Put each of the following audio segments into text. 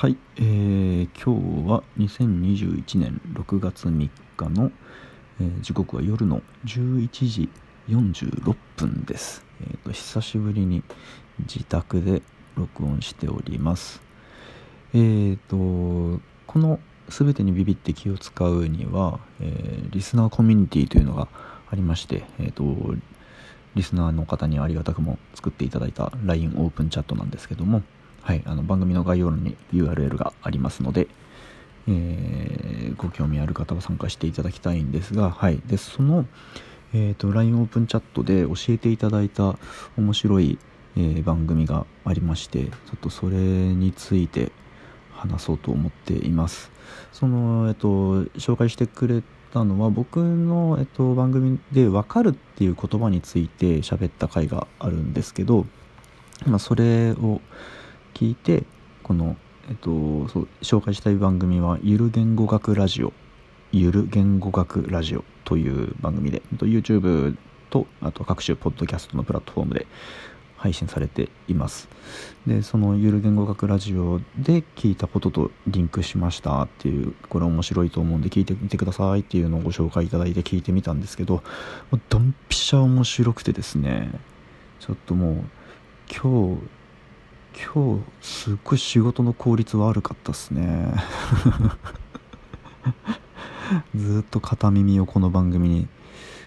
はい、えー、今日は2021年6月3日の、えー、時刻は夜の11時46分です、えーと、久しぶりに自宅で録音しております。えーとこの全てにビビって気を使うには、えー、リスナーコミュニティというのがありましてえっ、ー、とリスナーの方にありがたくも作っていただいた LINE オープンチャットなんですけどもはい、あの番組の概要欄に URL がありますので、えー、ご興味ある方は参加していただきたいんですが、はい、でその、えーと、LINE オープンチャットで教えていただいた面白い、えー、番組がありましてちょっとそれについて話そうと思っています。その、え、ー、と、紹介してくれたのは僕の、え、ー、と、番組で「分かる」っていう言葉について喋った回があるんですけど、まあ、それを聞いてこの、えっと、そう紹介したい番組は「ゆる言語学ラジオ」「ゆる言語学ラジオ」という番組で YouTube とあと各種ポッドキャストのプラットフォームで配信されています。でそのゆる言語学ラジオで聞いたこととリンクしましたっていうこれ面白いと思うんで聞いてみてくださいっていうのをご紹介いただいて聞いてみたんですけどドンピシャ面白くてですねちょっともう今日今日すっごい仕事の効率悪かったっすね。ずっと片耳をこの番組に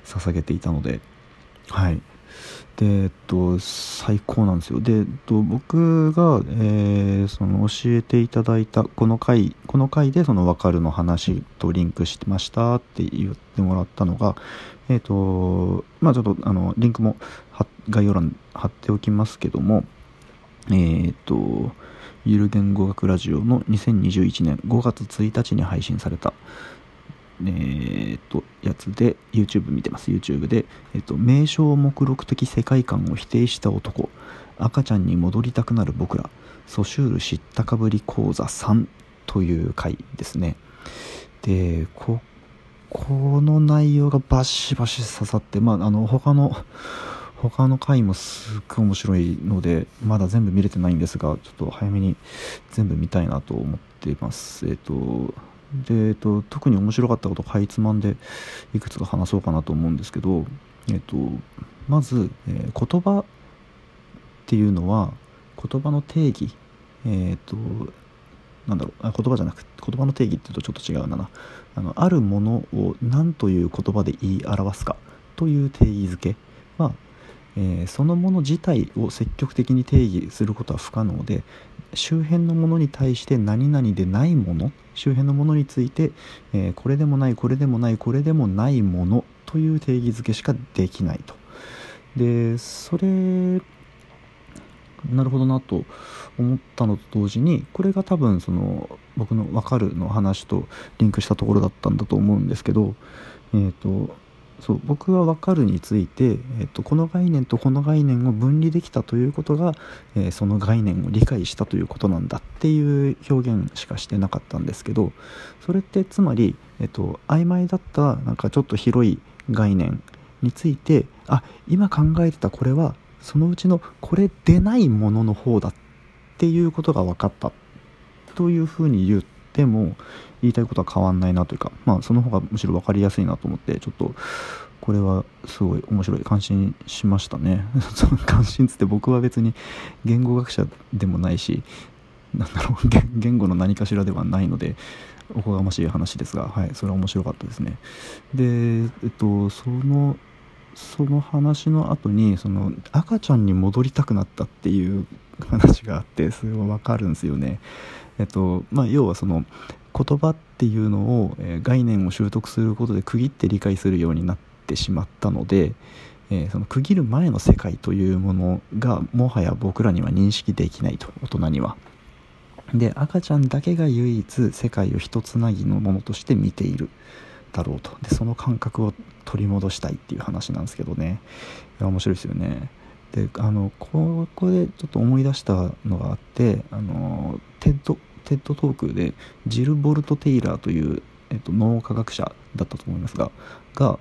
捧げていたので。はい。でえっと最高なんですよ。で、えっと、僕が、えー、その教えていただいたこの回この回でその「分かる」の話とリンクしてましたって言ってもらったのがえっとまあちょっとあのリンクも概要欄貼っておきますけどもえー、っと、ゆる言語学ラジオの2021年5月1日に配信された、えー、っと、やつで、YouTube 見てます。YouTube で、えっと、名称目録的世界観を否定した男、赤ちゃんに戻りたくなる僕ら、ソシュール知ったかぶり講座3という回ですね。で、こ、この内容がバシバシ刺さって、まあ、あの、他の、他の回もすっごい面白いのでまだ全部見れてないんですがちょっと早めに全部見たいなと思っています。えっ、とで、えっと、特に面白かったことかいつまんでいくつか話そうかなと思うんですけど、えっと、まず、え、言葉っていうのは言葉の定義。えっとなんだろう。あ言葉じゃなくて言葉の定義っていうとちょっと違うな。あのあるものを何という言葉で言い表すかという定義づけはえー、そのもの自体を積極的に定義することは不可能で周辺のものに対して何々でないもの周辺のものについて、えー、これでもないこれでもないこれでもないものという定義づけしかできないと。でそれなるほどなと思ったのと同時にこれが多分その僕の「分かる」の話とリンクしたところだったんだと思うんですけど、えーとそう僕は分かるについて、えっと、この概念とこの概念を分離できたということが、えー、その概念を理解したということなんだっていう表現しかしてなかったんですけどそれってつまり、えっと、曖昧だったなんかちょっと広い概念についてあ今考えてたこれはそのうちのこれでないものの方だっていうことが分かった。というふうに言っても言いたいことは変わんないなというか、まあ、その方がむしろ分かりやすいなと思ってちょっとこれはすごい面白い感心しましたね。感心つって僕は別に言語学者でもないしなんだろう 言語の何かしらではないのでおこがましい話ですが、はい、それは面白かったですね。でえっとそのその話の後にその赤ちゃんに戻りたくなったっていう話があってそれは分かるんですよね。えっとまあ要はその言葉っていうのを、え概念を習得することで区切って理解するようになってしまったので、えー、その区切る前の世界というものがもはや僕らには認識できないと大人には。で赤ちゃんだけが唯一世界を一つなぎのものとして見ているだろうと。でその感覚を取り戻したいっていう話なんですけどね。いや面白いですよね。であのここでちょっと思い出したのがあってあのテッドテッドトークでジル・ボルト・テイラーという、えっと、脳科学者だったと思いますがが、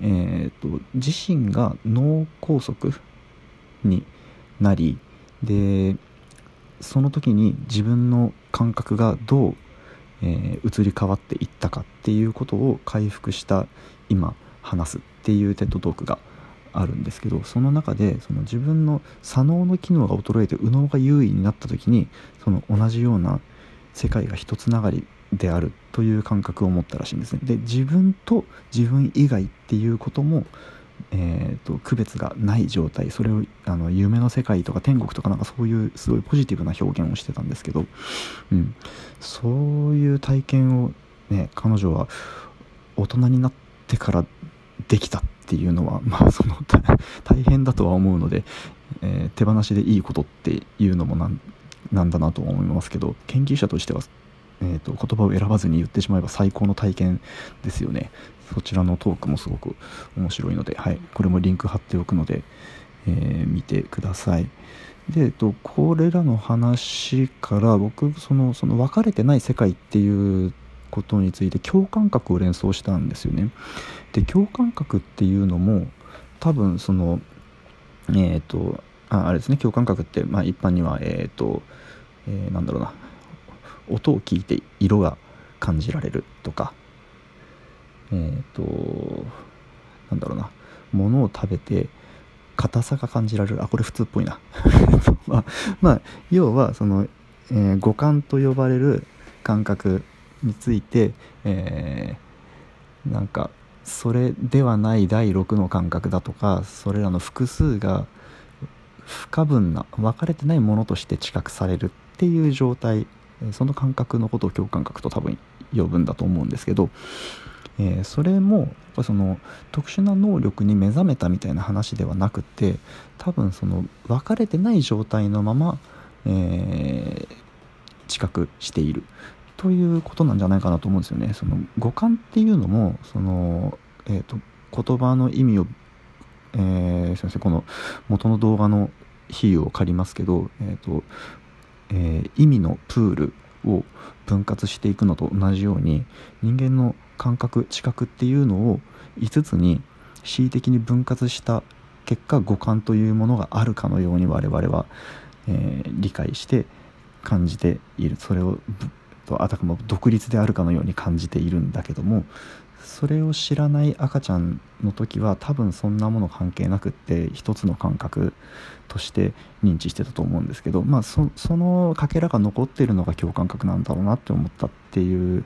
えー、っと自身が脳梗塞になりでその時に自分の感覚がどう、えー、移り変わっていったかっていうことを回復した今話すっていうテッドトークがあるんですけどその中でその自分の左脳の機能が衰えて右脳が優位になった時にその同じような世界が一つながりであるという感覚を持ったらしいんですね。で自分と自分以外っていうこともえーと、区別がない状態それをあの夢の世界とか天国とかなんかそういうすごいポジティブな表現をしてたんですけど、うん、そういう体験を、ね、彼女は大人になってからできたっていうのは、まあ、その大変だとは思うので、えー、手放しでいいことっていうのもなんだなと思いますけど研究者としてはえーと、言葉を選ばずに言ってしまえば最高の体験ですよね。そちらのトークもすごく面白いので、はい、これもリンク貼っておくので、えー、見てください。で、えっと、これらの話から僕そのその分かれてない世界っていうことについて共感覚を連想したんですよね。で共感覚っていうのも多分そのえっ、ー、とああれですね。共感覚って、まあ、一般にはえっ、ー、と、えー、なんだろうな。音を聞いて色が感じられるとかえっ、ー、となんだろうな。物を食べて硬さが感じられる。あこれ普通っぽいな。まあ、まあ、要はその、えー、五感と呼ばれる感覚について、えー、なんかそれではない第6の感覚だとかそれらの複数が不可分な分かれてないものとして知覚されるっていう状態その感覚のことを共感覚と多分呼ぶんだと思うんですけど、えー、それもその特殊な能力に目覚めたみたいな話ではなくて多分その分かれてない状態のまま、えー、知覚している。ということなんじゃないかなと思うんですよね。その五感っていうのもその、えーと、言葉の意味を、えー、すいませんこの元の動画の比喩を借りますけど、えーとえー、意味のプールを分割していくのと同じように人間の感覚知覚っていうのを5つに恣意的に分割した結果五感というものがあるかのように我々は、えー、理解して感じているそれをあたかも独立であるかのように感じているんだけどもそれを知らない赤ちゃんの時は多分そんなもの関係なくって一つの感覚として認知してたと思うんですけどまあそのかけらが残っているのが共感覚なんだろうなって思ったっていう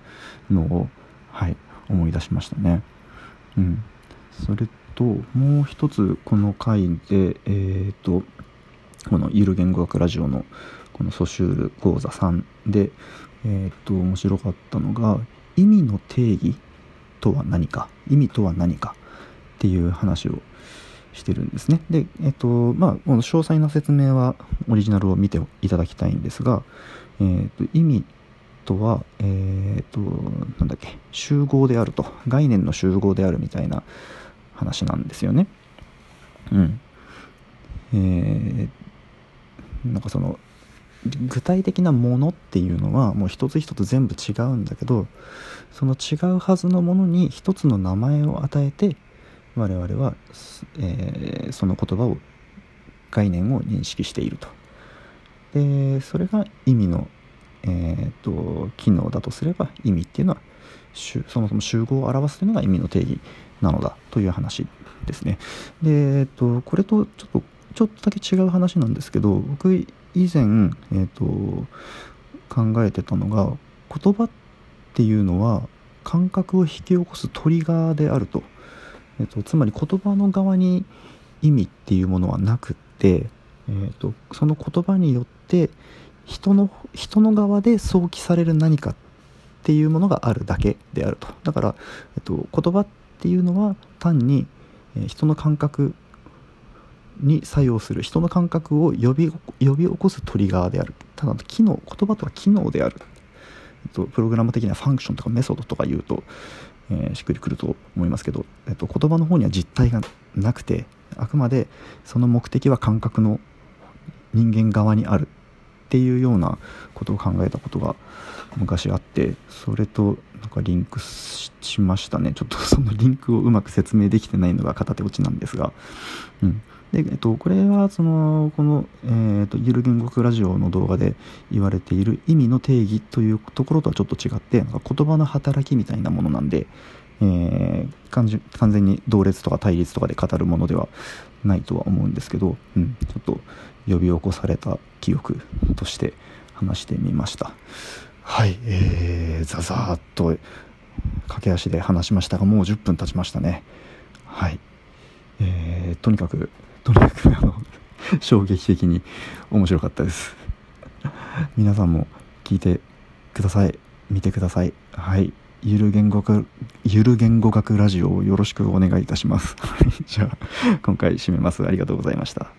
のをはい思い出しましたね。うん、それともう一つこの回でえっ、ー、とこのゆる言語学ラジオのこのソシュール講座3でえっ、と面白かったのが意味の定義とは何か意味とは何かっていう話をしてるんですね。でえっとまあこの詳細な説明はオリジナルを見ていただきたいんですが、えっと意味とはえっとなんだっけ集合であると。概念の集合であるみたいな話なんですよね。うん。えー、なんかその具体的なものっていうのはもう一つ一つ全部違うんだけどその違うはずのものに一つの名前を与えて我々は、えー、その言葉を概念を認識していると。でそれが意味の、えーと、機能だとすれば意味っていうのはそもそも集合を表すというのが意味の定義なのだという話ですね。で、えーとこれとちょっとちょっとだけ違う話なんですけど僕以前、えーと、考えてたのが言葉っていうのは感覚を引き起こすトリガーであると,、えーと、つまり言葉の側に意味っていうものはなくって、えーと、その言葉によって人の人の側で想起される何かっていうものがあるだけであると。だから、えっと、言葉っていうのは単に人の感覚に作用する人の感覚を呼び呼び起こすトリガーである。ただ機能言葉とは機能である、えっと、プログラム的にはファンクションとかメソッドとか言うと、えー、しっくりくると思いますけど、えっと、言葉の方には実体がなくてあくまでその目的は感覚の人間側にあるっていうようなことを考えたことが昔あってそれとなんかリンクしましたね。ちょっとそのリンクをうまく説明できてないのが片手落ちなんですが、うん、で、えっと、これはそのこの、えーと、ゆる言語学ラジオの動画で言われている意味の定義というところとはちょっと違ってなんか言葉の働きみたいなものなんで、えー、完全に同列とか対立とかで語るものではないとは思うんですけど、うん、ちょっと呼び起こされた記憶として話してみました。はいえー、ザザーっと駆け足で話しましたがもう10分経ちましたね。はいえー、とにかくとにかくあの衝撃的に面白かったです。皆さんも聞いてください。見てください。はい。ゆる言語学ゆる言語学ラジオをよろしくお願いいたします。じゃあ今回締めます。ありがとうございました。